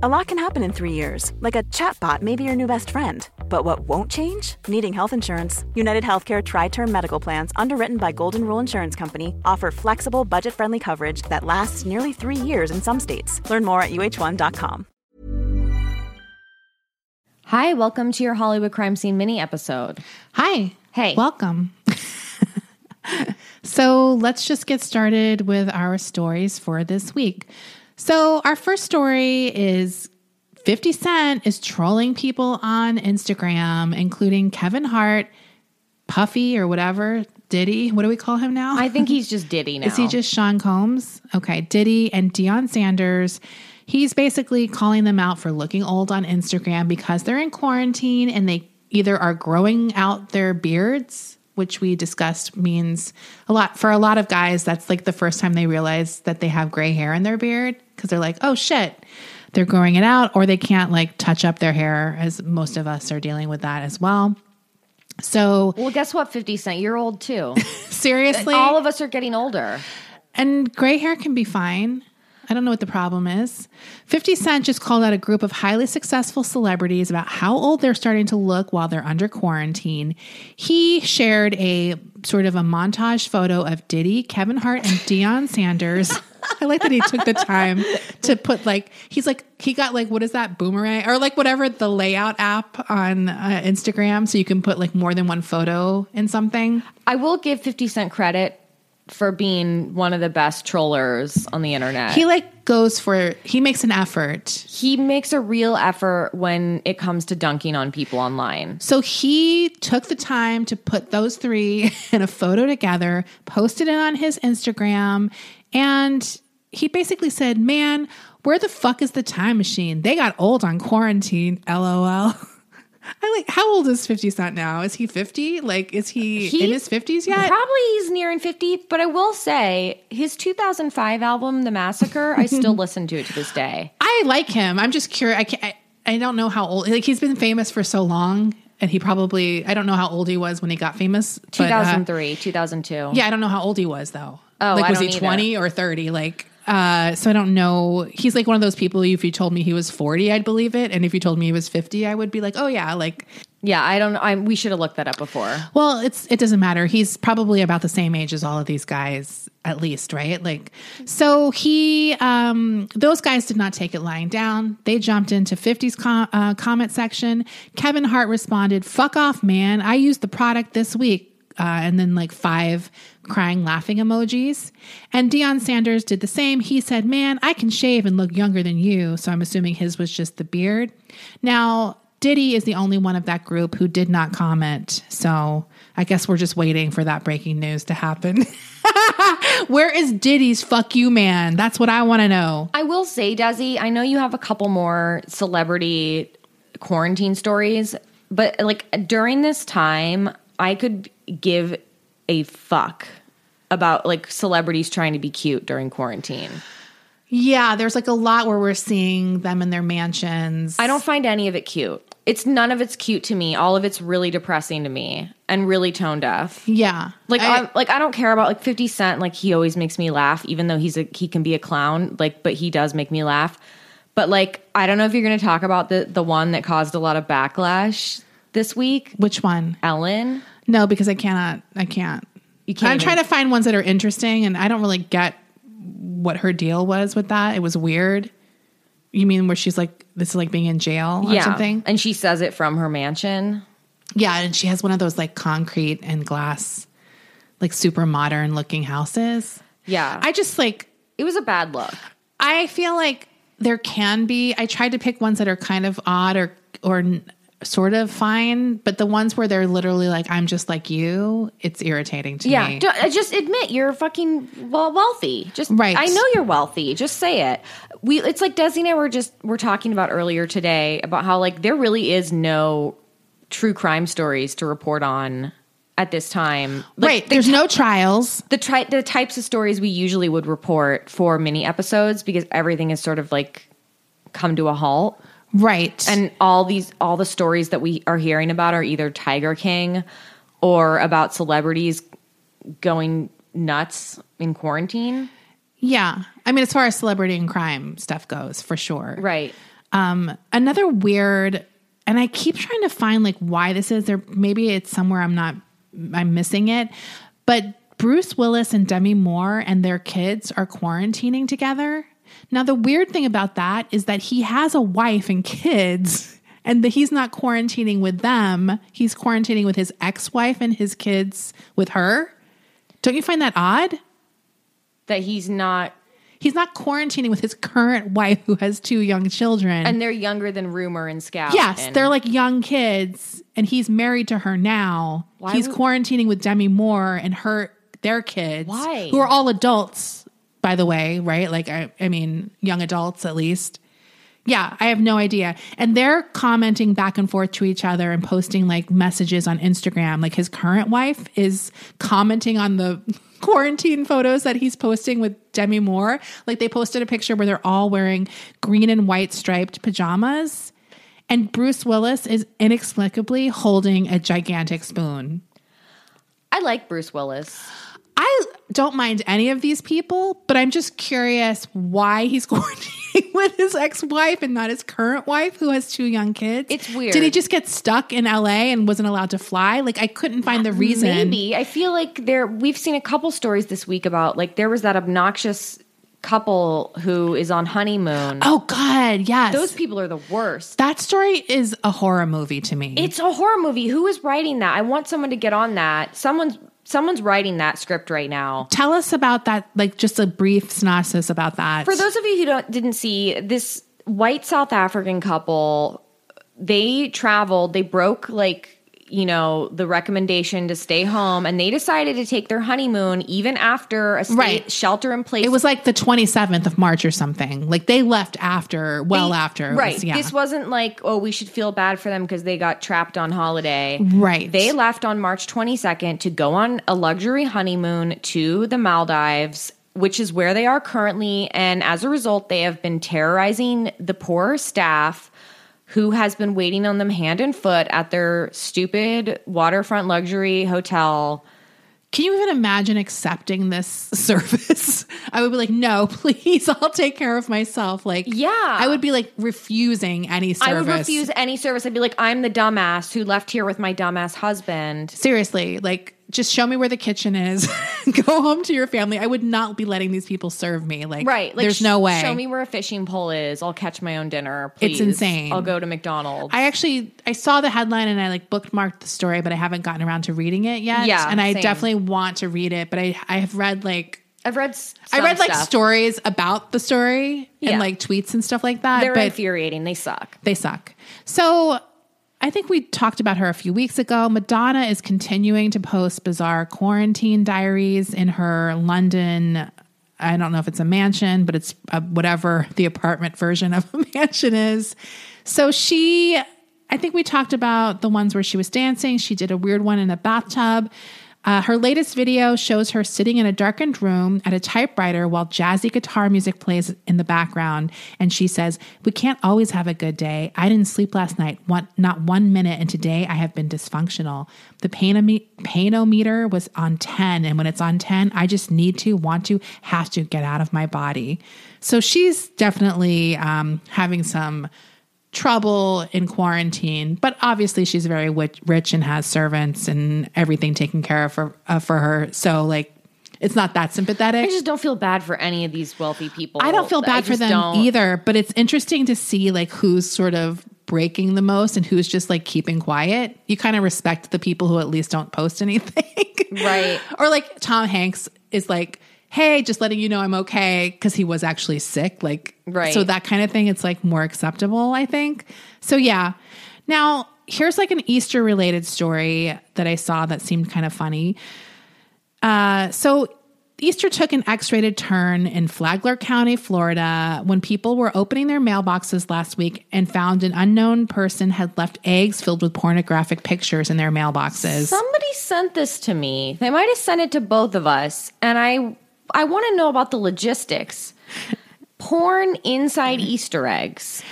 A lot can happen in three years, like a chatbot may be your new best friend. But what won't change? Needing health insurance. United Healthcare Tri Term Medical Plans, underwritten by Golden Rule Insurance Company, offer flexible, budget friendly coverage that lasts nearly three years in some states. Learn more at uhone.com. Hi, welcome to your Hollywood crime scene mini episode. Hi. Hey. Welcome. so let's just get started with our stories for this week. So, our first story is 50 Cent is trolling people on Instagram, including Kevin Hart, Puffy, or whatever. Diddy, what do we call him now? I think he's just Diddy now. Is he just Sean Combs? Okay, Diddy and Deion Sanders. He's basically calling them out for looking old on Instagram because they're in quarantine and they either are growing out their beards, which we discussed means a lot for a lot of guys. That's like the first time they realize that they have gray hair in their beard because they're like, oh shit, they're growing it out, or they can't like touch up their hair, as most of us are dealing with that as well. So, Well, guess what, 50 Cent? You're old too. seriously, All of us are getting older. And gray hair can be fine. I don't know what the problem is. 50 Cent just called out a group of highly successful celebrities about how old they're starting to look while they're under quarantine. He shared a sort of a montage photo of Diddy, Kevin Hart, and Deion Sanders. I like that he took the time to put like he's like he got like what is that boomerang or like whatever the layout app on uh, Instagram so you can put like more than one photo in something. I will give 50 Cent credit for being one of the best trollers on the internet. He like goes for he makes an effort he makes a real effort when it comes to dunking on people online. So he took the time to put those three in a photo together, posted it on his Instagram, and he basically said, Man, where the fuck is the time machine? They got old on quarantine, lol. I like how old is 50 Cent now? Is he 50? Like, is he, He- in his 50s yet? Probably he's nearing 50, but I will say his 2005 album, The Massacre, I still listen to it to this day. I like him. I'm just curious. I, can't, I, I don't know how old, like, he's been famous for so long. And he probably, I don't know how old he was when he got famous. but, uh, 2003, 2002. Yeah, I don't know how old he was though. Oh, like was he either. twenty or thirty? Like, uh, so I don't know. He's like one of those people. If you told me he was forty, I'd believe it, and if you told me he was fifty, I would be like, oh yeah, like. Yeah, I don't know. I, we should have looked that up before. Well, it's it doesn't matter. He's probably about the same age as all of these guys, at least, right? Like, so he, um, those guys did not take it lying down. They jumped into 50's com- uh, comment section. Kevin Hart responded, "Fuck off, man! I used the product this week." Uh, and then like five crying, laughing emojis. And Deion Sanders did the same. He said, "Man, I can shave and look younger than you." So I'm assuming his was just the beard. Now Diddy is the only one of that group who did not comment. So I guess we're just waiting for that breaking news to happen. Where is Diddy's fuck you man? That's what I want to know. I will say, Desi, I know you have a couple more celebrity quarantine stories, but like during this time, I could give a fuck about like celebrities trying to be cute during quarantine. Yeah, there's like a lot where we're seeing them in their mansions. I don't find any of it cute. It's none of it's cute to me. All of it's really depressing to me and really tone deaf. Yeah. Like I, I, like I don't care about like 50 Cent like he always makes me laugh even though he's a he can be a clown like but he does make me laugh. But like I don't know if you're going to talk about the the one that caused a lot of backlash this week, which one? Ellen. No, because I cannot. I can't. You can't I'm even- trying to find ones that are interesting, and I don't really get what her deal was with that. It was weird. You mean where she's like, this is like being in jail or yeah. something? And she says it from her mansion. Yeah, and she has one of those like concrete and glass, like super modern looking houses. Yeah. I just like, it was a bad look. I feel like there can be. I tried to pick ones that are kind of odd or or sort of fine, but the ones where they're literally like, "I'm just like you," it's irritating to Yeah, me. d- uh, just admit you're fucking well wealthy. Just Right. I know you're wealthy. Just say it. We it's like Desi and I were just we're talking about earlier today about how like there really is no true crime stories to report on at this time. Like, right? the There's ty- no trials. the tri- the types of stories we usually would report for mini episodes because everything is sort of like come to a halt. Right. And all these all the stories that we are hearing about are either Tiger King or about celebrities going nuts in quarantine. yeah, I mean, as far as celebrity and crime stuff goes, for sure. Right. Um, another weird, and I keep trying to find like why this is there. Maybe it's somewhere I'm not, I'm missing it. But Bruce Willis and Demi Moore and their kids are quarantining together. Now, the weird thing about that is that he has a wife and kids, and that he's not quarantining with them. He's quarantining with his ex wife and his kids with her. Don't you find that odd? That he's not, He's not quarantining with his current wife who has two young children. and they're younger than Rumor and Scout. yes, and- they're like young kids, and he's married to her now. He's would- quarantining with Demi Moore and her their kids. Why? Who are all adults, by the way, right? Like I, I mean, young adults at least. Yeah, I have no idea. And they're commenting back and forth to each other and posting like messages on Instagram. Like his current wife is commenting on the quarantine photos that he's posting with Demi Moore. Like they posted a picture where they're all wearing green and white striped pajamas. And Bruce Willis is inexplicably holding a gigantic spoon. I like Bruce Willis. Don't mind any of these people, but I'm just curious why he's quarantining with his ex-wife and not his current wife who has two young kids. It's weird. Did he just get stuck in LA and wasn't allowed to fly? Like I couldn't find the reason. Maybe. I feel like there we've seen a couple stories this week about like there was that obnoxious couple who is on honeymoon. Oh God, yes. Those people are the worst. that story is a horror movie to me. It's a horror movie. Who is writing that? I want someone to get on that. Someone's someone's writing that script right now. Tell us about that, like just a brief synopsis about that. For those of you who don't didn't see this white South African couple, they traveled, they broke like you know the recommendation to stay home and they decided to take their honeymoon even after a state Right. shelter in place it was like the 27th of March or something. Like they left after, well They- after. Right was- yeah. this wasn't like oh we should feel bad for them because they got trapped on holiday Right. they left on march 22nd to go on a luxury honeymoon to the maldives which is where they are currently and as a result they have been terrorizing the poor staff who has been waiting on them hand and foot at their stupid waterfront luxury hotel Can you even imagine accepting this service? I would be like, no, please, I'll take care of myself. Like, Yeah. I would be like refusing any service. I would refuse any service. I'd be like, I'm the dumbass who left here with my dumbass husband. Seriously, like, just show me where the kitchen is. Go home to your family. I would not be letting these people serve me. Like, Right. Like, there's no way. Show me where a fishing pole is. I'll catch my own dinner. It's insane. I'll go to McDonald's. I actually I saw the headline and I like bookmarked the story, but I haven't gotten around to reading it yet. Yeah, and I same. definitely want to read it, but I I have read like I've read. I read like stuff. stories about the story Yeah. and like tweets and stuff like that. They're infuriating. They suck. they suck. So I think we talked about her a few weeks ago. Madonna is continuing to post bizarre quarantine diaries in her London. I don't know if it's a mansion, but it's uh whatever the apartment version of a mansion is. So she, I think we talked about the ones where she was dancing. She did a weird one in a bathtub. Uh, her latest video shows her sitting in a darkened room at a typewriter while jazzy guitar music plays in the background. And she says, We can't always have a good day. I didn't sleep last night, one, not one minute, and today I have been dysfunctional. The painome- painometer was on 10. And when it's on 10, I just need to, want to, have to get out of my body. So she's definitely um, having some trouble in quarantine, but obviously she's very rich and has servants and everything taken care of for, uh, for her. So like, it's not that sympathetic. I just don't feel bad for any of these wealthy people. I don't feel bad for them don't. either, but it's interesting to see like who's sort of breaking the most and who's just like keeping quiet. You kind of respect the people who at least don't post anything. Right. or like Tom Hanks is like, "Hey, just letting you know I'm okay" cuz he was actually sick, like Right. So that kind of thing it's like more acceptable, I think. So yeah. Now, here's like an Easter related story that I saw that seemed kind of funny. Uh, so Easter took an X rated turn in Flagler County, Florida, when people were opening their mailboxes last week and found an unknown person had left eggs filled with pornographic pictures in their mailboxes. Somebody sent this to me. They might have sent it to both of us, and I I want to know about the logistics. Porn inside Easter eggs.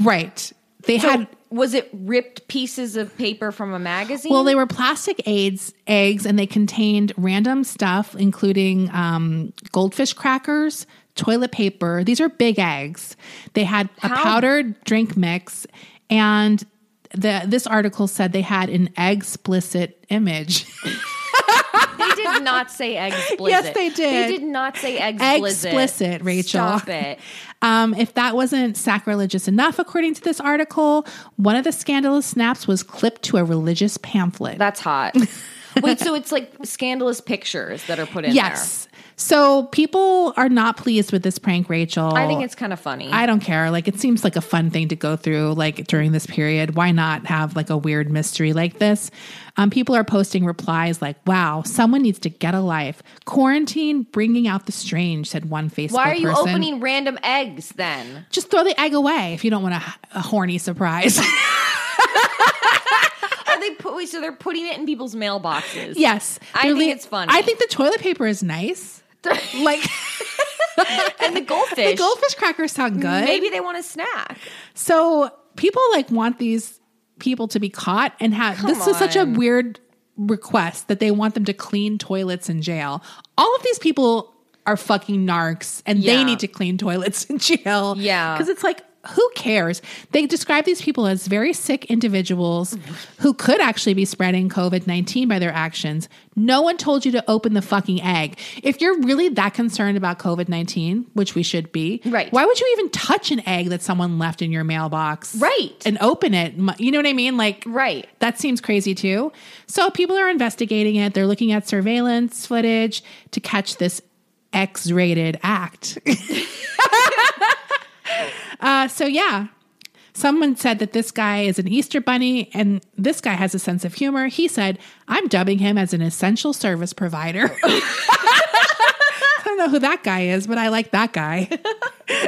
right. They So had, was it ripped pieces of paper from a magazine? well, they were plastic aids, eggs, and they contained random stuff, including um, goldfish crackers, toilet paper. These are big eggs. They had a How- powdered drink mix, and the this article said they had an explicit image. They did not say explicit. Yes, they did. They did not say explicit. explicit, Rachel. Stop it. Um, if that wasn't sacrilegious enough, according to this article, one of the scandalous snaps was clipped to a religious pamphlet. That's hot. Wait, so it's like scandalous pictures that are put in yes. So people are not pleased with this prank, Rachel. I think it's kind of funny. I don't care. Like it seems like a fun thing to go through like during this period. Why not have like a weird mystery like this? Um, people are posting replies like, "Wow, someone needs to get a life." Quarantine bringing out the strange," said one Facebook. Why are you person. opening random eggs then? Just throw the egg away if you don't want a, a horny surprise. Are they put? Wait, so they're putting it in people's mailboxes? yes, I think it's funny. I think the toilet paper is nice. like and the goldfish. the goldfish crackers sound good. Maybe they want a snack. So people like want these people to be caught and have this is such a weird request that they want them to clean toilets in jail. All of these people are fucking narcs and they need to clean toilets in jail. Yeah. Because it's like, who cares? They describe these people as very sick individuals who could actually be spreading COVID 19 by their actions. No one told you to open the fucking egg. If you're really that concerned about COVID 19, which we should be, Right. why would you even touch an egg that someone left in your mailbox? Right. And open it? You know what I mean? Like, Right. that seems crazy too. So people are investigating it. They're looking at surveillance footage to catch this X rated act. uh, so, yeah. Someone said that this guy is an Easter bunny and this guy has a sense of humor. He said, I'm dubbing him as an essential service provider. I don't know who that guy is, but I like that guy.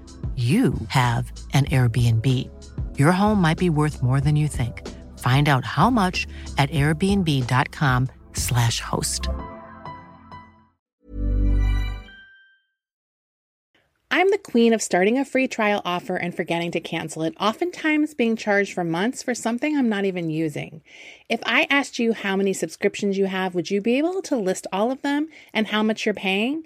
you have an Airbnb. Your home might be worth more than you think. Find out how much at airbnb.com/slash host. I'm the queen of starting a free trial offer and forgetting to cancel it, oftentimes being charged for months for something I'm not even using. If I asked you how many subscriptions you have, would you be able to list all of them and how much you're paying?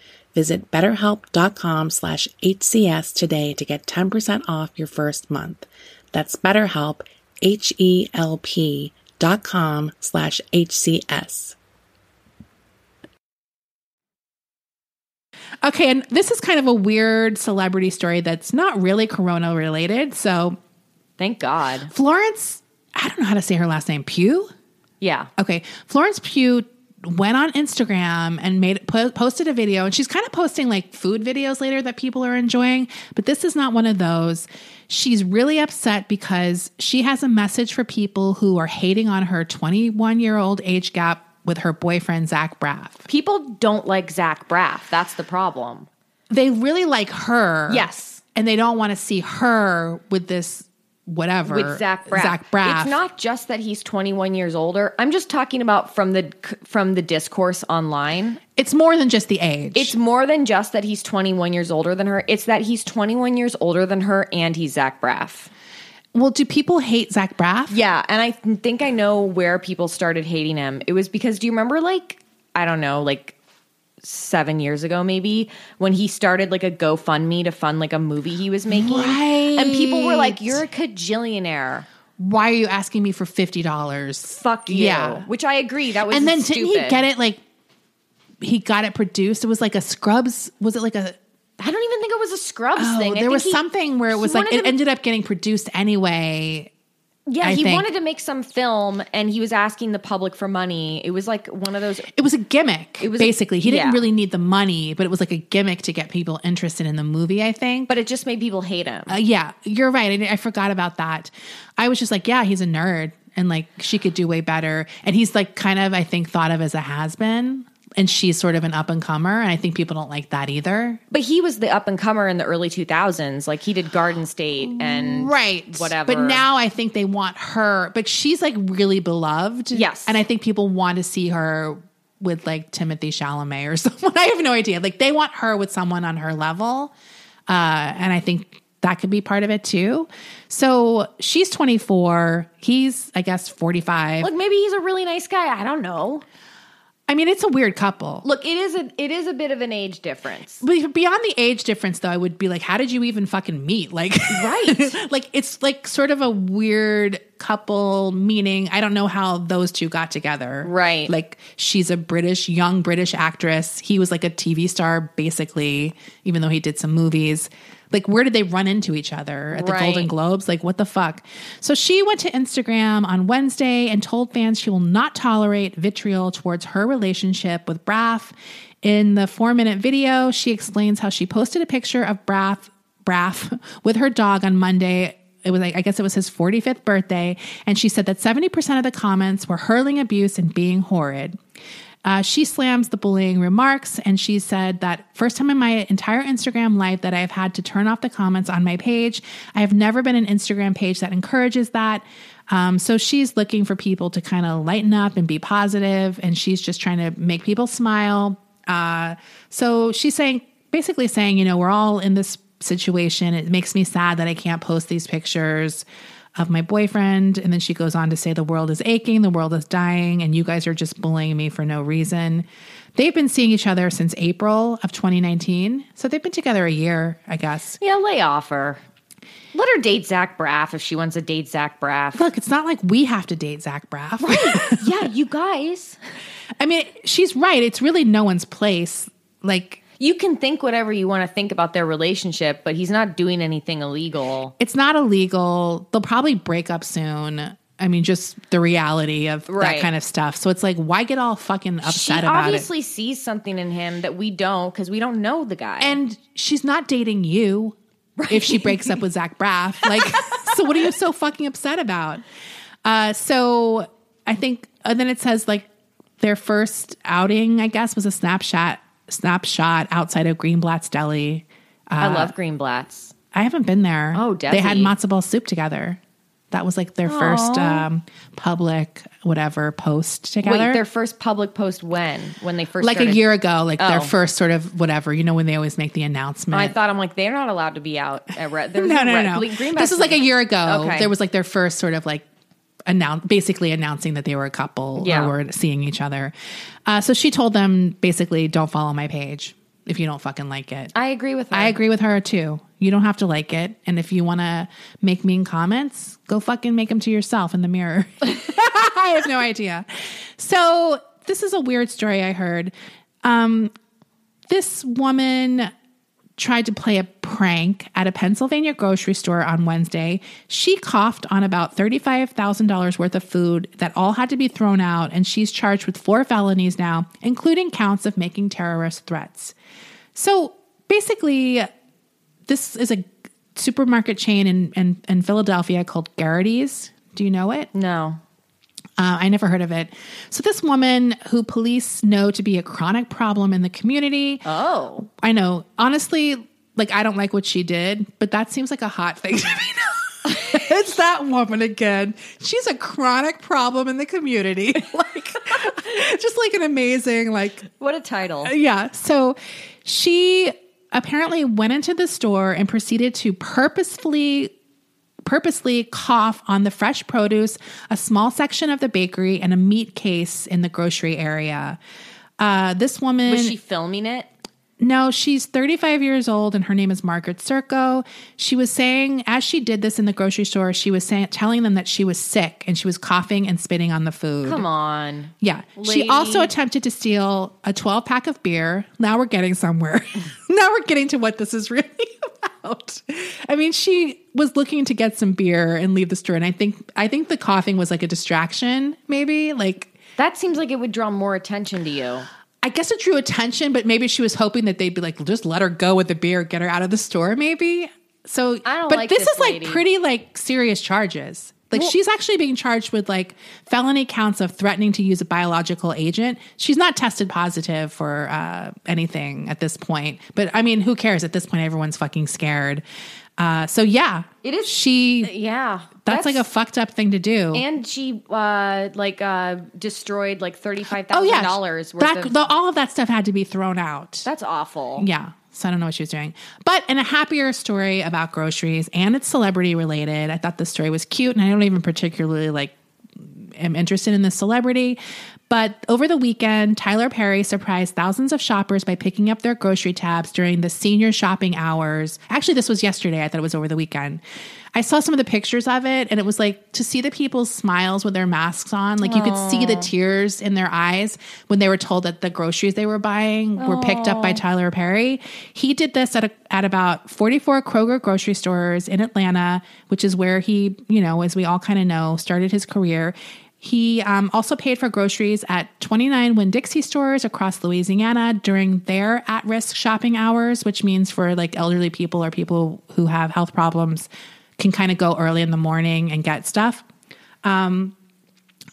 Visit betterhelp.com slash HCS today to get 10% off your first month. That's BetterHelp, H-E-L-P dot com slash HCS. Okay, and this is kind of a weird celebrity story that's not really corona related. So, Thank God. Florence, I don't know how to say her last name, Pugh? Yeah. Okay, Florence Pugh went on Instagram and made po- posted a video and she's kind of posting like food videos later that people are enjoying, but this is not one of those. She's really upset because she has a message for people who are hating on her 21 year old age gap with her boyfriend Zach Braff. People don't like Zach Braff. That's the problem. They really like her. Yes. And they don't want to see her with this whatever With Zach Braff. Zach Braff. It's not just that he's 21 years older. I'm just talking about from the from the discourse online. It's more than just the age. It's more than just that he's 21 years older than her. It's that he's 21 years older than her and he's Zach Braff. well, do people hate Zach Braff? Yeah, and I think I know where people started hating him. It was because do you remember like I don't know, like 7 years ago maybe when he started like a GoFundMe to fund like a movie he was making. Right. And people were like you're a cajillionaire. Why are you asking me for fifty dollars? Fuck you. Yeah. Which I agree. That was and then stupid. didn't he get it like he got it produced? It was like a Scrubs. Was it like a? I don't even think it was a Scrubs Oh, thing. I there was he- something where it was like it to- ended up getting produced anyway. Yeah, I he think. wanted to make some film and he was asking the public for money. It was like one of those It was a gimmick. It was a- basically he didn't yeah. really need the money, but it was like a gimmick to get people interested in the movie. I think. but it just made people hate him. Uh, yeah, you're right. I, I forgot about that. I was just like, yeah, he's a nerd, and like she could do way better. And he's like kind of, I think, thought of as a has been, and she's sort of an up and comer. And I think people don't like that either. But he was the up and comer in the early 2000s. Like he did Garden State and right whatever. but now i think they want her but she's like really beloved Yes. and i think people want to see her with like timothy chalamet or someone i have no idea like they want her with someone on her level uh and i think that could be part of it too so she's 24 he's i guess 45 Look, maybe he's a really nice guy. I don't know. I mean it's a weird couple Look, it is a it is a bit of an age difference. But beyond the age difference, though, I would be like, how did you even fucking meet? Like, Right. like it's like sort of a weird couple. Meaning, I don't know how those two got together. Right. Like, she's a British, young British actress. He was like a TV star, basically, even though he did some movies. Like, where did they run into each other at the Right. Golden Globes? Like, what the fuck? So she went to Instagram on Wednesday and told fans she will not tolerate vitriol towards her relationship with Braff. In the four minute video, she explains how she posted a picture of Braff, Braff with her dog on Monday. It was like, I guess it was his 45th birthday. And she said that 70% of the comments were hurling abuse and being horrid. Uh, she slams the bullying remarks and she said that first time in my entire Instagram life that I've had to turn off the comments on my page. I have never been an Instagram page that encourages that. Um, so she's looking for people to kind of lighten up and be positive, and she's just trying to make people smile. Uh, so she's saying, basically saying, you know, we're all in this situation. It makes me sad that I can't post these pictures of my boyfriend. And then she goes on to say, The world is aching, the world is dying, and you guys are just bullying me for no reason. They've been seeing each other since April of 2019. So they've been together a year, I guess. Yeah, lay off her. Let her date Zach Braff if she wants to date Zach Braff. Look, it's not like we have to date Zach Braff. Right. yeah, you guys. I mean, she's right. It's really no one's place. Like, You can think whatever you want to think about their relationship, but he's not doing anything illegal. it's not illegal. They'll probably break up soon. I mean, just the reality of Right. that kind of stuff. So it's like, why get all fucking upset She about it? obviously sees something in him that we don't because we don't know the guy. And she's not dating you if she breaks up with Zach Braff. Like, so what are you so fucking upset about? Uh, so I think, and then it says like their first outing, I guess, was a snapshot snapshot outside of Greenblatt's Deli. I love Greenblatt's. I haven't been there. Oh, they had Desi. matzo ball soup together. That was like their first um, public whatever post together. Wait, their first public post when? When they first like started? a year ago, like their Oh. first sort of whatever. You know when they always make the announcement. I thought I'm like they're not allowed to be out at Red. No, no, no. Green- This is like a year ago. Okay. There was like their first sort of like announce, basically announcing that they were a couple Yeah. or were seeing each other. Uh, so she told them basically, don't follow my page if you don't fucking like it. I agree with her. I agree with her too. You don't have to like it. And if you want to make mean comments, go fucking make them to yourself in the mirror. I have no idea. So, this is a weird story I heard. Um, this woman tried to play a prank at a Pennsylvania grocery store on Wednesday. She coughed on about $35,000 worth of food that all had to be thrown out, and she's charged with four felonies now, including counts of making terrorist threats. So basically, this is a supermarket chain in, in, in Philadelphia called Gerrity's. Do you know it? no. Uh, I never heard of it. So, this woman who police know to be a chronic problem in the community. Oh, I know. Honestly, like, I don't like what she did, but that seems like a hot thing to me. it's that woman again. She's a chronic problem in the community. like, just like an amazing, like, what a title! yeah. So she apparently went into the store and proceeded to purposefully purposely cough on the fresh produce, a small section of the bakery, and a meat case in the grocery area. Uh, this woman Was she filming it? no, she's 35 years old and her name is Margaret Cirko. She was saying, as she did this in the grocery store, she was saying, telling them that she was sick and she was coughing and spitting on the food. Come on. Yeah. She also attempted to steal a 12 pack of beer. Now we're getting somewhere. now we're getting to what this is really about. I mean, she was looking to get some beer and leave the store. And I think, I think the coughing was like a distraction, maybe. Like, That seems like it would draw more attention to you. I guess it drew attention, but maybe she was hoping that they'd be like, just let her go with the beer, get her out of the store, maybe. So, I don't but like this, this is like pretty like serious charges. Like she's actually being charged with like felony counts of threatening to use a biological agent. She's not tested positive for uh, anything at this point, but I mean, who cares? At this point, everyone's fucking scared. Uh, so yeah, It is- She Yeah, that's, like a fucked up thing to do. And she uh like uh destroyed like thirty five oh thousand yeah, dollars worth that of. the, all of that stuff had to be thrown out. that's awful. Yeah. So I don't know what she was doing. But in a happier story about groceries and it's celebrity related, I thought the story was cute and I don't even particularly like am interested in this celebrity. But over the weekend, Tyler Perry surprised thousands of shoppers by picking up their grocery tabs during the senior shopping hours. Actually, this was yesterday. I thought it was over the weekend. I saw some of the pictures of it, and it was like to see the people's smiles with their masks on. Like you could see the tears in their eyes when they were told that the groceries they were buying were picked up by Tyler Perry. He did this at a, at about 44 Kroger grocery stores in Atlanta, which is where he, you know, as we all kind of know, started his career. He um, also paid for groceries at 29 Winn Dixie stores across Louisiana during their at risk shopping hours, which means for like elderly people or people who have health problems can kind of go early in the morning and get stuff. Um,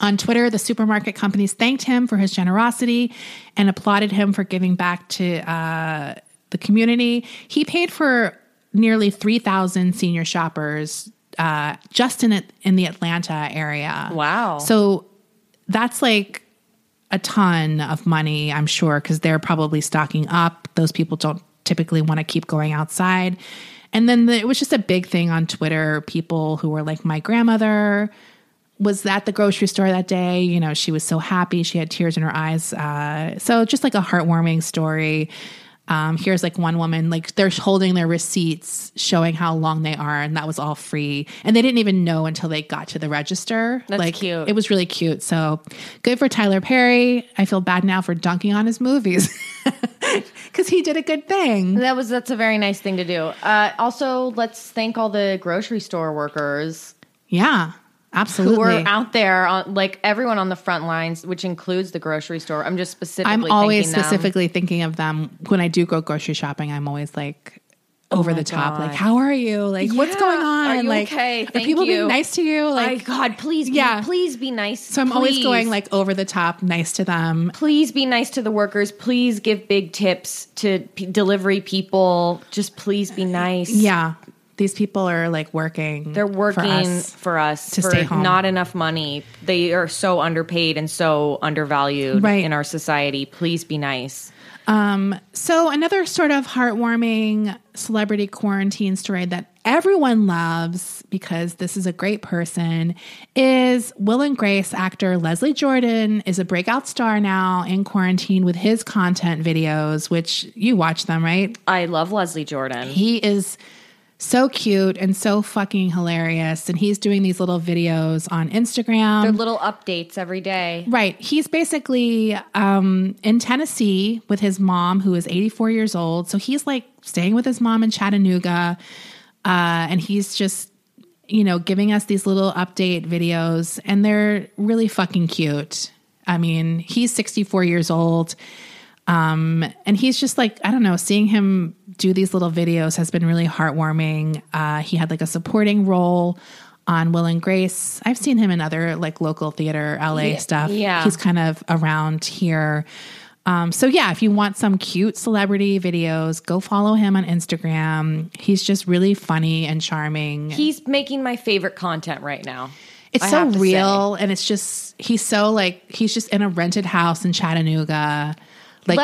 on Twitter, the supermarket companies thanked him for his generosity and applauded him for giving back to uh, the community. He paid for nearly 3,000 senior shoppers uh, just in in the Atlanta area. Wow. So that's like a ton of money, I'm sure, because they're probably stocking up. Those people don't typically want to keep going outside. And then the, it was just a big thing on Twitter. People who were like, my grandmother was at the grocery store that day. You know, she was so happy. She had tears in her eyes. Uh, so just like a heartwarming story. Um, here's like one woman, like they're holding their receipts showing how long they are, and that was all free. And they didn't even know until they got to the register. That's like, cute. It was really cute. So good for Tyler Perry. I feel bad now for dunking on his movies because he did a good thing. That was that's a very nice thing to do. Uh, also, let's thank all the grocery store workers Yeah, absolutely. who are out there, on, like everyone on the front lines, which includes the grocery store. I'm just specifically. I'm always thinking them. specifically thinking of them when I do go grocery shopping. I'm always like Oh over Oh the top, God. like, how are you? Like, what's going on? Like, okay? are people you. being nice to you? Like, God, please, be, Yeah. please be nice. so I'm always going like over the top, nice to them. Please be nice to the workers. Please give big tips to p- delivery people. Just please be uh, nice. Yeah. These people are like working. They're for working us. for us, to for stay home. not enough money. They are so underpaid and so undervalued Right. in our society. Please be nice. Um, so, another sort of heartwarming celebrity quarantine story that everyone loves because this is a great person is Will and Grace actor Leslie Jordan is a breakout star now in quarantine with his content videos, which you watch them, right? I love Leslie Jordan. He is so cute and so fucking hilarious. And he's doing these little videos on Instagram. They're little updates every day. Right. He's basically um, in Tennessee with his mom, who is 84 years old. So he's like staying with his mom in Chattanooga. Uh, and he's just, you know, giving us these little update videos, and they're really fucking cute. I mean, he's 64 years old. Um, and he's just like, I don't know, seeing him do these little videos has been really heartwarming. Uh, he had like a supporting role on Will and Grace. I've seen him in other like local theater, LA stuff. yeah. He's kind of around here. Um, so yeah, if you want some cute celebrity videos, go follow him on Instagram. He's just really funny and charming. He's making my favorite content right now. it's I so real and it's just he's so like he's just in a rented house in Chattanooga. Like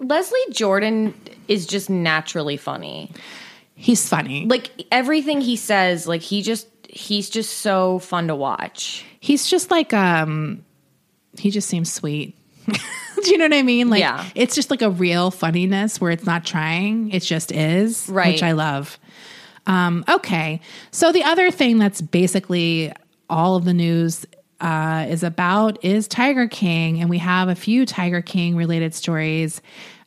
Le- Leslie Jordan is just naturally funny. he's funny. Like everything he says, like he just he's just so fun to watch. he's just like um he just seems sweet do you know what i mean like Yeah. it's just like a real funniness where it's not trying it just is Right. which i love um okay so the other thing that's basically all of the news uh, is about is Tiger King, and we have a few Tiger King related stories.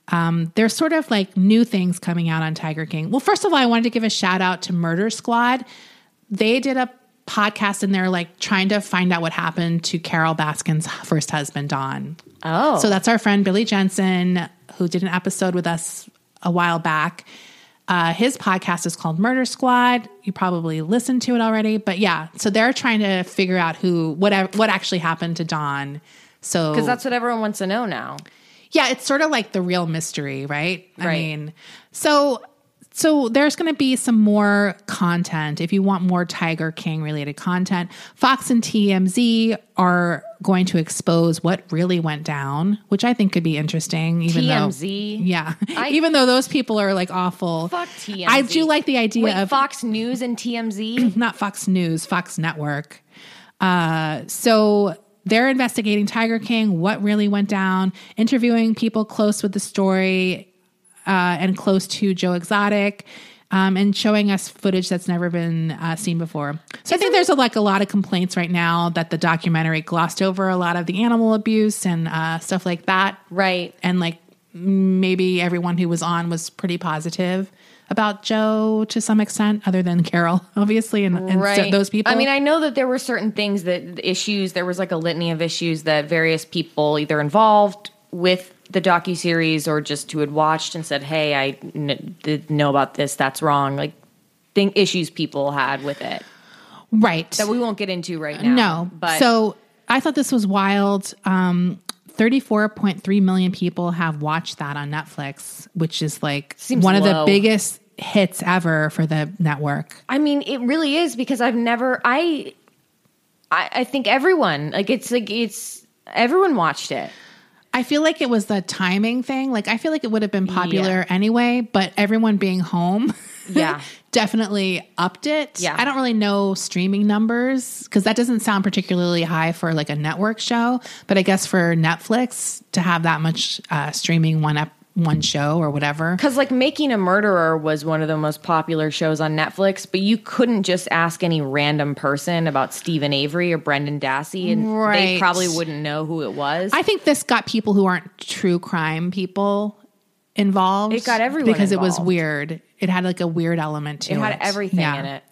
Um, there's sort of like new things coming out on Tiger King. Well, first of all, I wanted to give a shout out to Murder Squad. They did a podcast and they're like trying to find out what happened to Carole Baskin's first husband, Don. Oh. So that's our friend Billy Jensen, who did an episode with us a while back. Uh, his podcast is called Murder Squad. You probably listened to it already, but yeah. So they're trying to figure out who, what, what actually happened to Don. So Because that's what everyone wants to know now. yeah, it's sort of like the real mystery, right? I Right. mean, so so there's going to be some more content if you want more Tiger King related content. Fox and TMZ are going to expose what really went down, which I think could be interesting. Even TMZ? though, yeah, I- even though those people are like awful. Fuck TMZ. I do like the idea Wait, of Fox News and TMZ. not Fox News, Fox Network. Uh, so they're investigating Tiger King, what really went down, interviewing people close with the story uh, and close to Joe Exotic. Um, and showing us footage that's never been uh, seen before. So I think there's a, like a lot of complaints right now that the documentary glossed over a lot of the animal abuse and uh, stuff like that right. and like maybe everyone who was on was pretty positive about Joe to some extent, other than Carole, obviously, and, and so- right. those people. I mean, I know that there were certain things that issues. There was like a litany of issues that various people either involved with the docu series or just who had watched and said, "Hey, I did know about this. That's wrong." Like think issues people had with it right? that we won't get into right now. no, but so I thought this was wild. Um, Thirty-four point three million people have watched that on Netflix, which is like Seems one of the biggest hits ever for the network. I mean, it really is because I've never. I, I, I think everyone like it's like it's everyone watched it. I feel like it was the timing thing. Like I feel like it would have been popular anyway, but everyone being home, Yeah. definitely upped it. Yeah. I don't really know streaming numbers because that doesn't sound particularly high for like a network show, but I guess for Netflix to have that much uh, streaming one ep- one show or whatever. Because like Making a Murderer was one of the most popular shows on Netflix, but you couldn't just ask any random person about Steven Avery or Brendan Dassey, and they probably wouldn't know who it was. I think this got people who aren't true crime people involved. It got everyone because it was weird. It had like a weird element to it it. had everything Yeah. in it.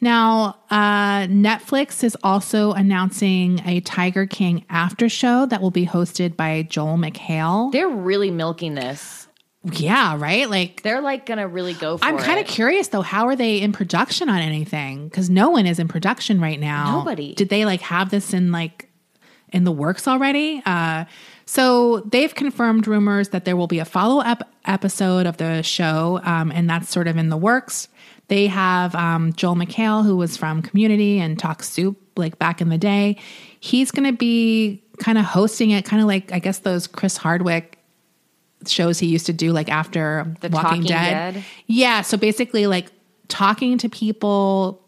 Now, uh, Netflix is also announcing a Tiger King after show that will be hosted by Joel McHale. They're really milking this. yeah, right. Like, They're like gonna really go for it. I'm kind of curious though. How are they in production on anything? Because no one is in production right now. Nobody. Did they like have this in like in the works already? Uh, so they've confirmed rumors that there will be a follow up episode of the show, um, and that's sort of in the works. They have um, Joel McHale, who was from Community and Talk Soup, like back in the day. He's going to be kind of hosting it, kind of like I guess those Chris Hardwick shows he used to do, like after The Walking Talking Dead. Dead? Yeah, so basically, like talking to people,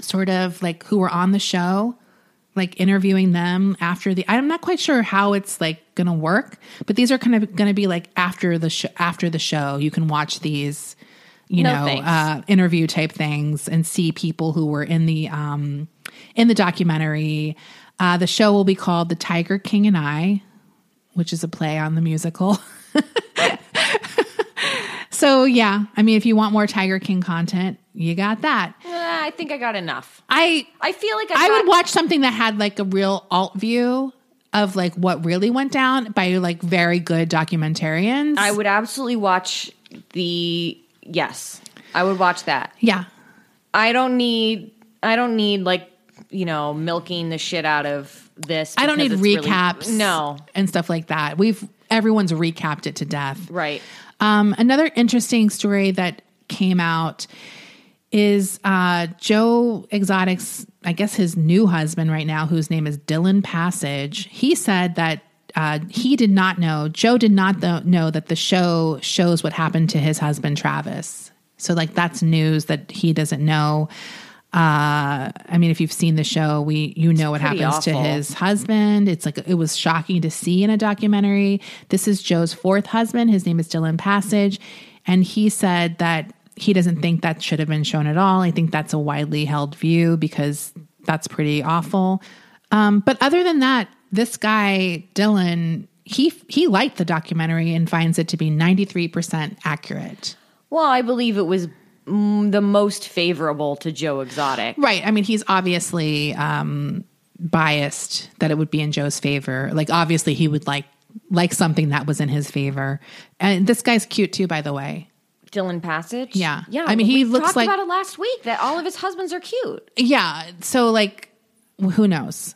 sort of like who were on the show, like interviewing them after the. I'm not quite sure how it's like going to work, but these are kind of going to be like after the show. After the show, you can watch these, you No know, uh, interview type things and see people who were in the um in the documentary. Uh, the show will be called "The Tiger King and I," which is a play on the musical. so yeah, I mean, if you want more Tiger King content, you got that. Uh, I think I got enough. I I feel like I, I got, would watch something that had like a real alt view of like what really went down by like very good documentarians. I would absolutely watch the yes. I would watch that. yeah. I don't need I don't need like you know milking the shit out of this. I don't need it's really- recaps no, and stuff like that. We've everyone's recapped it to death. right. Um, another interesting story that came out is uh, Joe Exotic's, I guess his new husband right now, whose name is Dillon Passage. He said that uh, he did not know, Joe did not th- know that the show shows what happened to his husband, Travis. So, like, that's news that he doesn't know. Uh, I mean, if you've seen the show, we you know what pretty happens to his husband. It's like it was shocking to see in a documentary. This is Joe's fourth husband. His name is Dillon Passage, and he said that he doesn't think that should have been shown at all. I think that's a widely held view because that's pretty awful. Um, but other than that, this guy Dillon, he he liked the documentary and finds it to be ninety three percent accurate. Well, I believe it was mm, the most favorable to Joe Exotic. Right. I mean, he's obviously um, biased that it would be in Joe's favor. Like, obviously, he would like like something that was in his favor. And this guy's cute too, by the way. Dillon Passage. Yeah. yeah. I mean, he we looks talked like- about it last week that all of his husbands are cute. Yeah. So, like, who knows?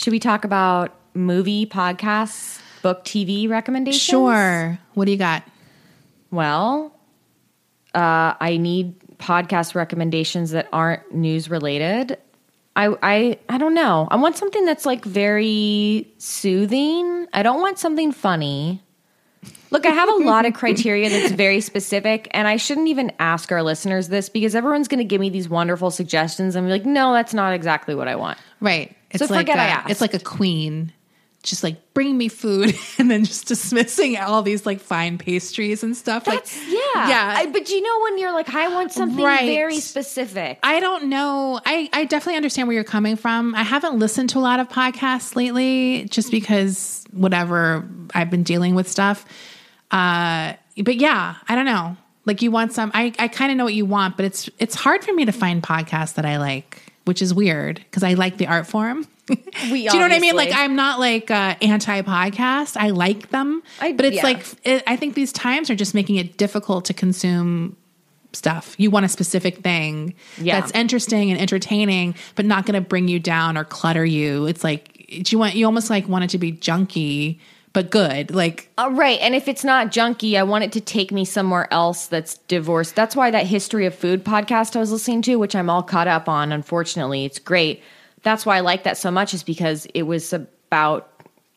Should we talk about movie, podcasts, book, TV recommendations? Sure. What do you got? Well, uh, I need podcast recommendations that aren't news related. I, I I don't know. I want something that's like very soothing. I don't want something funny. Look, I have a lot of criteria that's very specific, and I shouldn't even ask our listeners this because everyone's going to give me these wonderful suggestions. and be like, no, that's not exactly what I want. Right. It's So like forget I a- asked. It's like a queen, just like bring me food, and then just dismissing all these like fine pastries and stuff. That's like, yeah, yeah. I, but you know when you're like, I want something Right. very specific. I don't know. I, I definitely understand where you're coming from. I haven't listened to a lot of podcasts lately just because whatever I've been dealing with stuff. Uh, but yeah, I don't know. Like you want some I, I kind of know what you want, but it's it's hard for me to find podcasts that I like, which is weird because I like the art form. We Do you know what I mean? Like I'm not like uh, anti podcast. I like them, I- but it's yeah. like it, I think these times are just making it difficult to consume stuff. You want a specific thing Yeah. that's interesting and entertaining, but not going to bring you down or clutter you. It's like you want you almost like want it to be junky but good. Like Uh, right. And if it's not junky, I want it to take me somewhere else that's divorced. That's why that History of Food podcast I was listening to, which I'm all caught up on, unfortunately, it's great. That's why I like that so much, is because it was about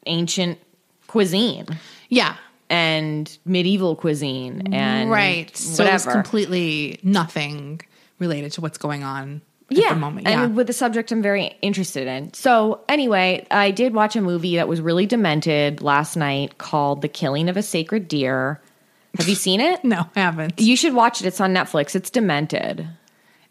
ancient cuisine yeah, and medieval cuisine and right. So it's whatever. completely nothing related to what's going on at yeah. the moment. Yeah. And with the subject I'm very interested in. So, anyway, I did watch a movie that was really demented last night called The Killing of a Sacred Deer. Have you seen it? no, I haven't. You should watch it. It's on Netflix. It's demented.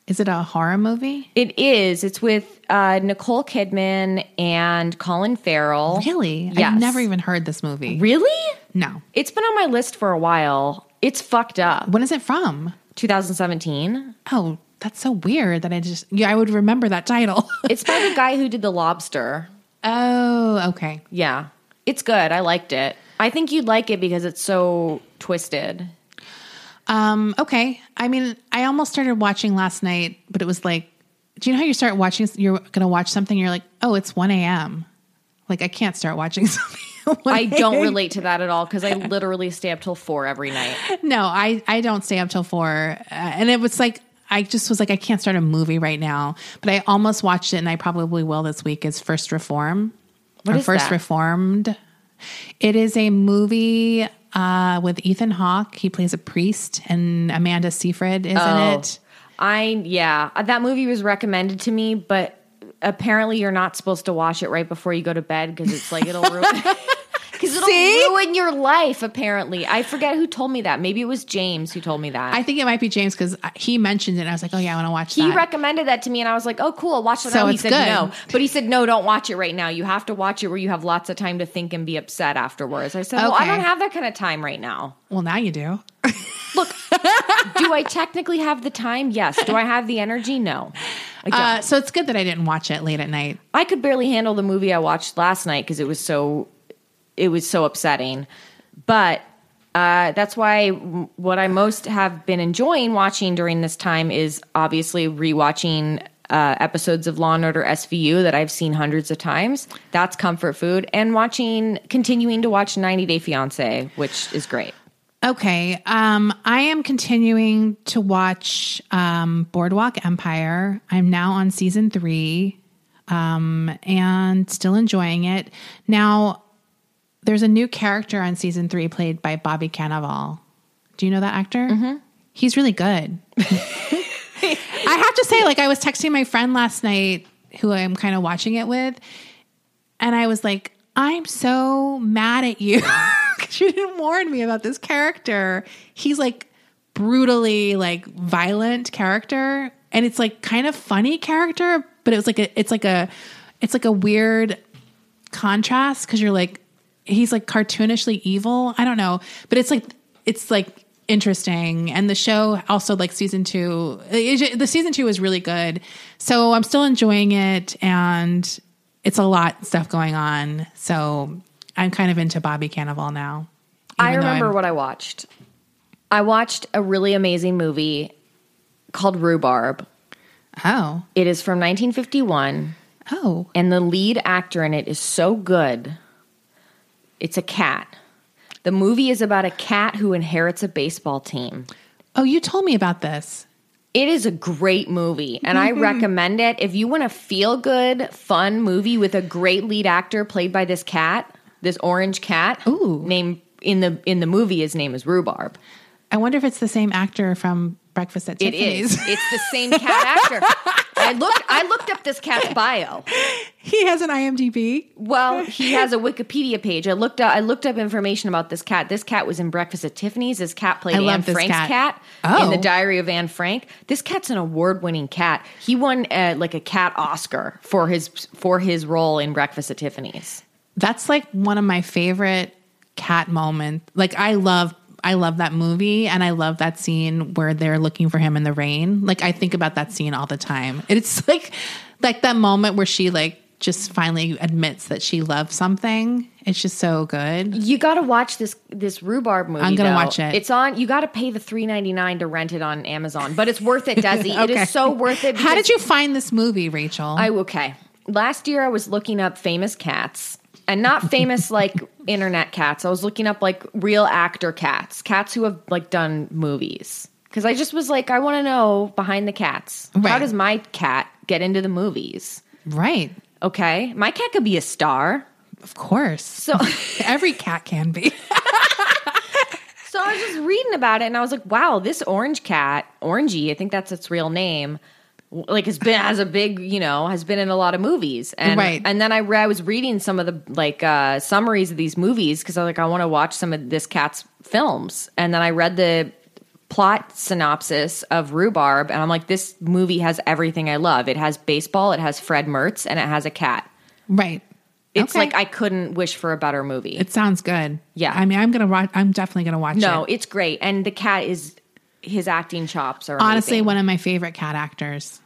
Is it a horror movie? It is. It's with uh, Nicole Kidman and Colin Farrell. Really? Yes. I've never even heard this movie. Really? No. It's been on my list for a while. It's fucked up. When is it from? 2017. Oh, that's so weird that I just yeah, I would remember that title. It's by the guy who did The Lobster. oh, okay. Yeah. It's good. I liked it. I think you'd like it because it's so twisted. Um, okay. I mean, I almost started watching last night, but it was like, do you know how you start watching? You're going to watch something, you're like, oh, it's 1 a.m. Like, I can't start watching something. at 1 I don't relate to that at all because I literally stay up till four every night. No, I, I don't stay up till four. Uh, and it was like, I just was like, I can't start a movie right now. But I almost watched it, and I probably will this week. Is First Reform? What or is First that? Reformed? It is a movie uh, with Ethan Hawke. He plays a priest, and Amanda Seyfried is in Oh. it. I yeah, that movie was recommended to me, but apparently you're not supposed to watch it right before you go to bed because it's like it'll ruin because it'll See? ruin your life. Apparently, I forget who told me that. Maybe it was James who told me that. I think it might be James because he mentioned it. And I was like, oh yeah, I want to watch he that. recommended that to me, and I was like, "Oh, cool, I'll watch it So now." He said good. no, but he said no, don't watch it right now. You have to watch it where you have lots of time to think and be upset afterwards. I said, "Well, I don't have that kind of time right now." well, now you do. Look, do I technically have the time? Yes. Do I have the energy? No. Uh, so it's good that I didn't watch it late at night. I could barely handle the movie I watched last night because it was so it was so upsetting. But uh, that's why what I most have been enjoying watching during this time is obviously rewatching uh, episodes of Law and Order SVU that I've seen hundreds of times. That's comfort food, and watching, continuing to watch 90 Day Fiance, which is great. Okay. Um, I am continuing to watch um, Boardwalk Empire. I'm now on season three um, and still enjoying it. Now, there's a new character on season three played by Bobby Cannavale. Do you know that actor? Mm-hmm. He's really good. I have to say, like, I was texting my friend last night who I'm kind of watching it with, and I was like, I'm so mad at you because you didn't warn me about this character. He's like brutally like violent character, and it's like kind of funny character, but it was like a it's like a it's like a weird contrast because you're like he's like cartoonishly evil. I don't know, but it's like it's like interesting, and the show also like season two. it- the season two was really good, so I'm still enjoying it, and it's a lot of stuff going on. So I'm kind of into Bobby Cannavale now. I remember what I watched. I watched a really amazing movie called Rhubarb. Oh, It is from 1951, oh, and the lead actor in it is so good. It's a cat. The movie is about a cat who inherits a baseball team. oh! You told me about this. It is a great movie, and I recommend it. If you want a feel good, fun movie with a great lead actor played by this cat, this orange cat, Ooh. name in the in the movie, his name is Rhubarb. I wonder if it's the same actor from Breakfast at It Tiffany's. is. It's the same cat actor. I looked. I looked up this cat's bio. he has an IMDb. Well, he has a Wikipedia page. I looked up. I looked up information about this cat. This cat was in Breakfast at Tiffany's. This cat played I Anne Frank's cat. cat, Oh. in the Diary of Anne Frank. This cat's an award-winning cat. He won uh, like a cat Oscar for his for his role in Breakfast at Tiffany's. That's like one of my favorite cat moments. Like I love I love that movie and I love that scene where they're looking for him in the rain. Like I think about that scene all the time. It's like like that moment where she like just finally admits that she loves something. It's just so good. You got to watch this this rhubarb movie. I'm gonna though. watch it. It's on. You got to pay the three ninety nine to rent it on Amazon, but it's worth it, Desi. It Okay. is so worth it. How did you find this movie, Rachel? I okay. Last year I was looking up famous cats. And not famous like internet cats. I was looking up like real actor cats, cats who have like done movies. Because I just was like, I want to know behind the cats. How does my cat get into the movies? right. Okay, my cat could be a star. Of course. So, Every cat can be. so I was just reading about it, and I was like, wow, this orange cat, Orangey, I think that's its real name. Like has been has a big you know has been in a lot of movies and Right. and then I re- I was reading some of the like uh, summaries of these movies because I was like I want to watch some of this cat's films and then I read the plot synopsis of Rhubarb, and I'm like, this movie has everything I love. It has baseball, it has Fred Mertz, and it has a cat. Right. It's Okay. like I couldn't wish for a better movie. It sounds good. Yeah. I mean, I'm gonna watch. I'm definitely gonna watch it. no, it. it's great, and the cat is his acting chops are Honestly, amazing. one of my favorite cat actors.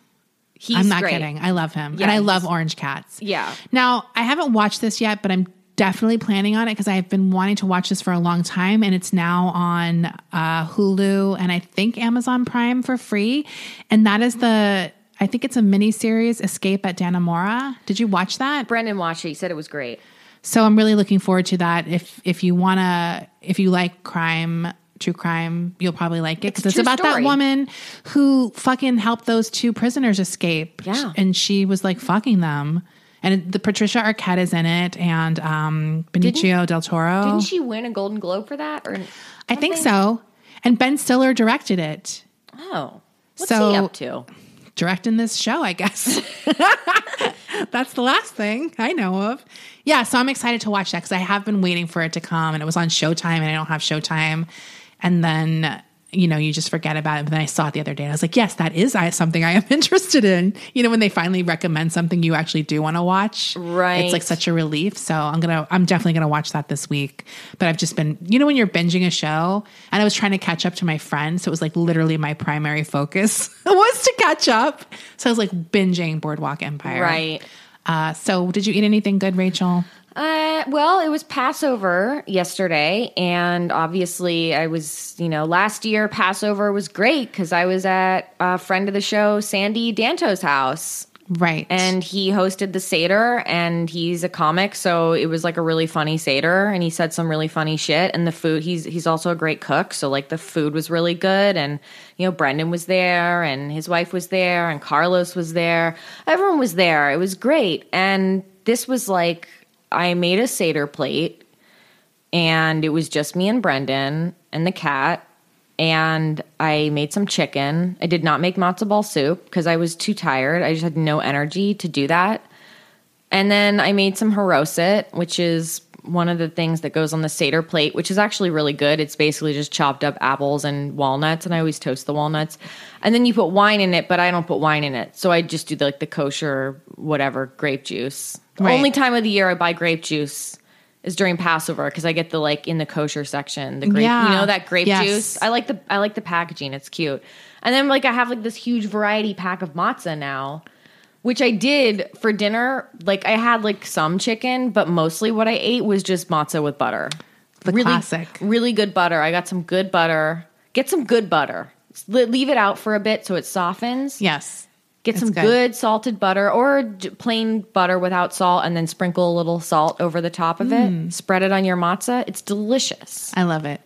He's I'm not great. kidding. I love him, Yeah, and I love orange cats. Yeah. Now I haven't watched this yet, but I'm definitely planning on it because I've been wanting to watch this for a long time, and it's now on uh, Hulu and I think Amazon Prime for free. And that is the I think it's a mini series, Escape at Dannemora. Did you watch that? Brendan watched it. He said it was great. So I'm really looking forward to that. If if you wanna, if you like crime, true crime, you'll probably like it because It's it's, about that woman who fucking helped those two prisoners escape. Yeah. and she was like fucking them. And the Patricia Arquette is in it, and um, Benicio del Toro. Didn't she win a Golden Globe for that? Or I think so. And Ben Stiller directed it, oh, what's So- he up to? directing this show. I guess that's the last thing I know of. Yeah, so I'm excited to watch that because I have been waiting for it to come, and it was on Showtime, and I don't have Showtime. And then you know you just forget about it. But then I saw it the other day, and I was like, yes, that is something I am interested in. You know, when they finally recommend something you actually do want to watch, Right. It's like such a relief. So I'm gonna, I'm definitely gonna watch that this week. But I've just been, you know, when you're binging a show, and I was trying to catch up to my friends, so it was like literally my primary focus was to catch up. So I was like binging Boardwalk Empire, Right. Uh, so did you eat anything good, Rachel? Uh, well, it was Passover yesterday, and obviously, I was, you know, last year Passover was great because I was at a friend of the show, Sandy Danto's house, Right. and he hosted the Seder, and he's a comic, so it was like a really funny Seder, and he said some really funny shit, and the food, he's he's also a great cook, so like the food was really good, and you know, Brendan was there, and his wife was there, and Carlos was there, everyone was there, it was great, and this was like I made a Seder plate, and it was just me and Brendan and the cat. And I made some chicken. I did not make matzo ball soup because I was too tired. I just had no energy to do that. And then I made some haroset, which is one of the things that goes on the Seder plate, which is actually really good. It's basically just chopped up apples and walnuts, and I always toast the walnuts. And then you put wine in it, but I don't put wine in it. So I just do the, like the kosher, whatever, grape juice. The Right. only time of the year I buy grape juice is during Passover because I get the like in the kosher section, the grape, Yeah. you know, that grape Yes. juice. I like the I like the packaging. It's cute. And then like I have like this huge variety pack of matzah now, which I did for dinner. Like I had like some chicken, but mostly what I ate was just matzah with butter. The really, classic. really good butter. I got some good butter. Get some good butter. Leave it out for a bit so it softens. yes. Get some good. good. salted butter or plain butter without salt, and then sprinkle a little salt over the top of Mm. it. Spread it on your matzah. It's delicious. I love it.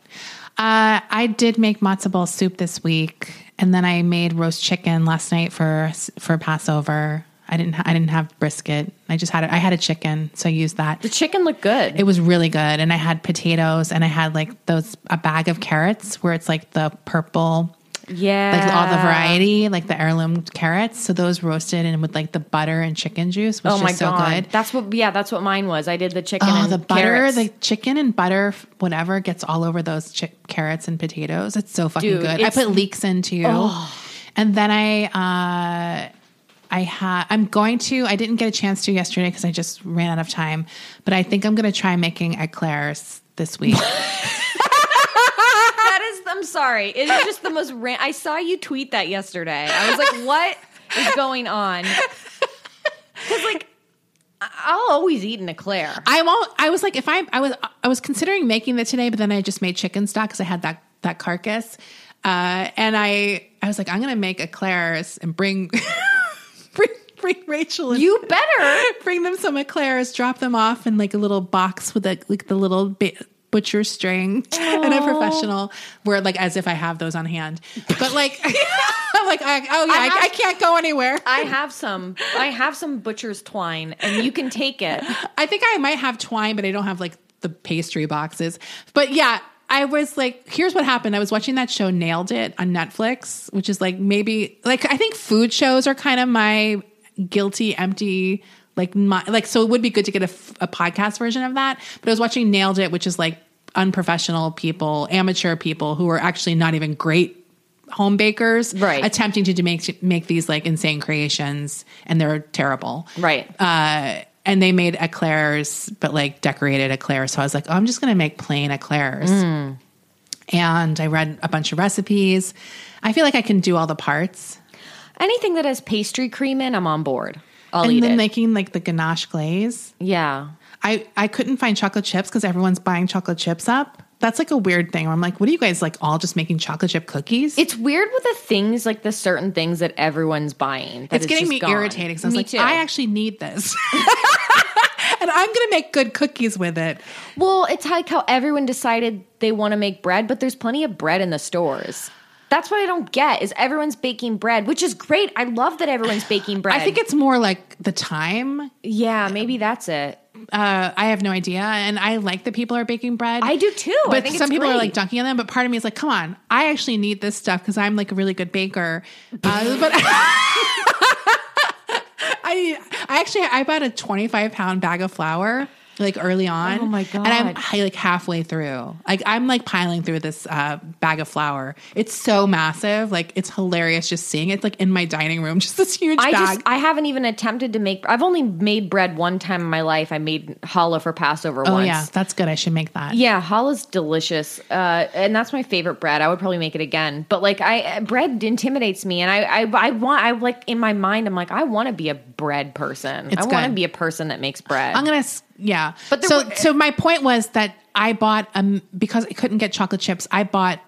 Uh, I did make matzo ball soup this week, and then I made roast chicken last night for for Passover. I didn't I didn't have brisket. I just had a, I had a chicken, so I used that. The chicken looked good. It was really good, and I had potatoes, and I had like those a bag of carrots where it's like the purple, yeah, like all the variety, like the heirloom carrots. So those roasted and with like the butter and chicken juice was Oh just my so god, good. that's what. Yeah, that's what mine was. I did the chicken Oh, and the butter, carrots. the chicken and butter, whatever gets all over those chi- carrots and potatoes. It's so fucking Dude, good. I put leeks in too, and then I, uh, I had. I'm going to. I didn't get a chance to yesterday because I just ran out of time. But I think I'm going to try making eclairs this week. that is. I'm sorry. It is just the most. Ran- I saw you tweet that yesterday. I was like, what is going on? Because like, I- I'll always eat an eclair. I won't. I was like, if I, I was, I was considering making that today, but then I just made chicken stock because I had that that carcass, uh, and I, I was like, I'm going to make eclairs and bring, bring, bring Rachel. And, You better. bring them some eclairs, drop them off in like a little box with a, like the little ba- butcher string and a professional where like as if I have those on hand. But like I'm like I, oh yeah, I, have- I can't go anywhere. I have some. I have some butcher's twine, and you can take it. I think I might have twine, but I don't have like the pastry boxes. But yeah, I was like, here's what happened. I was watching that show Nailed It on Netflix, which is like maybe like I think food shows are kind of my guilty empty like my like so it would be good to get a podcast version of that. But I was watching Nailed It, which is like unprofessional people, amateur people who are actually not even great home bakers Right. attempting to make make these like insane creations and they're terrible. Right. Uh and they made eclairs, but like decorated eclairs. So I was like, oh, I'm just going to make plain eclairs. Mm. And I read a bunch of recipes. I feel like I can do all the parts. Anything that has pastry cream in, I'm on board. I'll and eat then it. making like the ganache glaze. yeah. I, I couldn't find chocolate chips because everyone's buying chocolate chips up. That's like a weird thing. Where I'm like, what are you guys like all just making chocolate chip cookies? It's weird with the things like the certain things that everyone's buying. that it's getting me gone. irritating. So I was Me like, too. I actually need this. and I'm going to make good cookies with it. Well, it's like how everyone decided they want to make bread, but there's plenty of bread in the stores. That's what I don't get is everyone's baking bread, which is great. I love that everyone's baking bread. I think it's more like the time. yeah, maybe that's it. Uh, I have no idea. And I like that people are baking bread. I do too. I But think some people are like dunking on them. But part of me is like, come on, I actually need this stuff because I'm like a really good baker. Uh, but I, I actually, I bought a 25 pound bag of flour like early on. Oh my god! And I'm like halfway through. Like I'm like piling through this uh, bag of flour. It's so massive. Like it's hilarious just seeing it like in my dining room. Just this huge I bag. just I haven't even attempted to make. I've only made bread one time in my life. I made challah for Passover oh once. yeah, that's good. I should make that. Yeah, challah's delicious, uh, and that's my favorite bread. I would probably make it again. But like, I bread intimidates me, and I, I, I want, I like in my mind, I'm like, I want to be a bread person. It's I want to be a person that makes bread. I'm gonna, yeah. But so, were- so my point was that I bought um because I couldn't get chocolate chips. I bought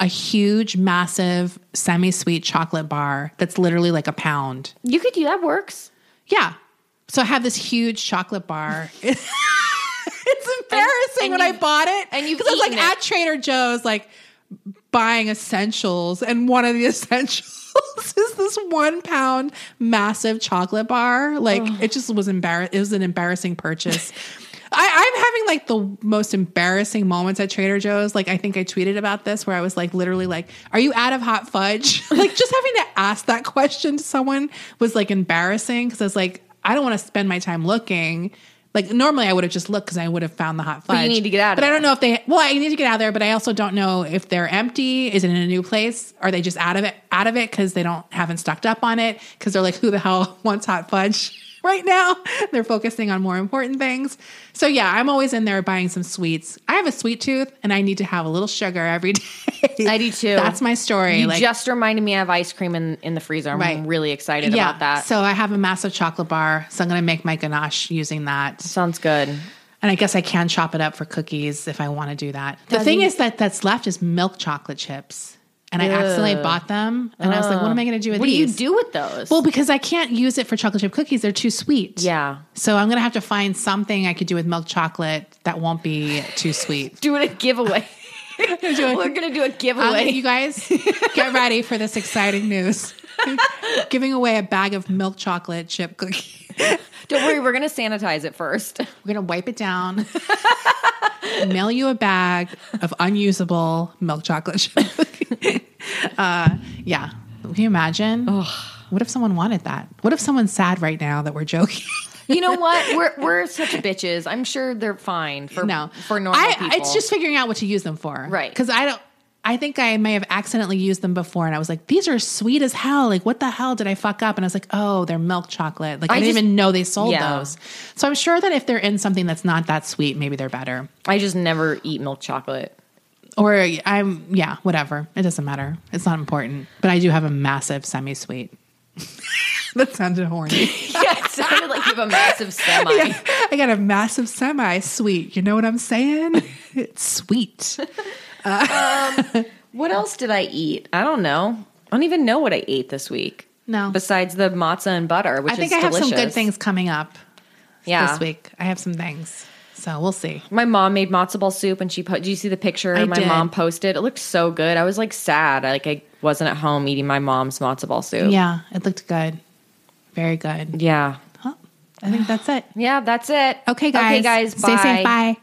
a huge, massive, semi-sweet chocolate bar that's literally like a pound. you could do that. Works. Yeah. So I have this huge chocolate bar. it's embarrassing and when I bought it, and you've because I was like it. at Trader Joe's, like buying essentials, and one of the essentials is this one pound massive chocolate bar. Like it just was embarrassing. It was an embarrassing purchase. I, I'm having like the most embarrassing moments at Trader Joe's. Like I think I tweeted about this where I was like literally like, "Are you out of hot fudge?" like just having to ask that question to someone was like embarrassing because I was like, I don't want to spend my time looking. Like normally I would have just looked because I would have found the hot fudge. you need to get out of But I don't know if they. Well, I need to get out of there, but I also don't know if they're empty. Is it in a new place? Are they just out of it? Out of it because they don't haven't stocked up on it because they're like, who the hell wants hot fudge right now? They're focusing on more important things. So yeah, I'm always in there buying some sweets. I have a sweet tooth, and I need to have a little sugar every day. I do too. That's my story. You like, just reminded me I have ice cream in in the freezer. I'm Right. really excited about that. So I have a massive chocolate bar, so I'm going to make my ganache using that. Sounds good. And I guess I can chop it up for cookies if I want to do that. The thing is that that's left is milk chocolate chips. And I accidentally bought them. And I was like, what am I going to do with these? What do you do with those? Well, because I can't use it for chocolate chip cookies. They're too sweet. yeah. So I'm going to have to find something I could do with milk chocolate that won't be too sweet. Doing a giveaway. We're gonna do a Um, giveaway. you guys get ready for this exciting news. Giving away a bag of milk chocolate chip cookies. Don't worry, we're gonna sanitize it first. We're going to wipe it down, mail you a bag of unusable milk chocolate chip. uh, yeah. Can you imagine? What if someone wanted that? What if someone's sad right now that we're joking? You know what? We're we're such bitches. I'm sure they're fine for no. for normal I, people. It's just figuring out what to use them for. Right. Because I don't. I think I may have accidentally used them before, and I was like, "These are sweet as hell! Like, what the hell did I fuck up?" And I was like, "Oh, they're milk chocolate. Like, I, I didn't just- even know they sold Yeah. those." So I'm sure that if they're in something that's not that sweet, maybe they're better. I just never eat milk chocolate. Or I'm yeah, whatever. It doesn't matter. It's not important. But I do have a massive semi sweet. that sounded horny. Yeah, it sounded like you have a massive semi. Yeah, I got a massive semi sweet. You know what I'm saying? It's sweet. Um, what else did I eat? I don't know. I don't even know what I ate this week. No. Besides the matzah and butter, which I think is I have some good things coming up Yeah. this week. I have some things. So we'll see. My mom made matzo ball soup, and she put. Did you see the picture I my did. mom posted? It looked so good. I was like sad. I, like I wasn't at home eating my mom's matzo ball soup. Yeah, it looked good. Very good. Yeah. Well, I think that's it. Yeah, that's it. Okay, guys. Okay, guys. Stay bye. safe. Bye.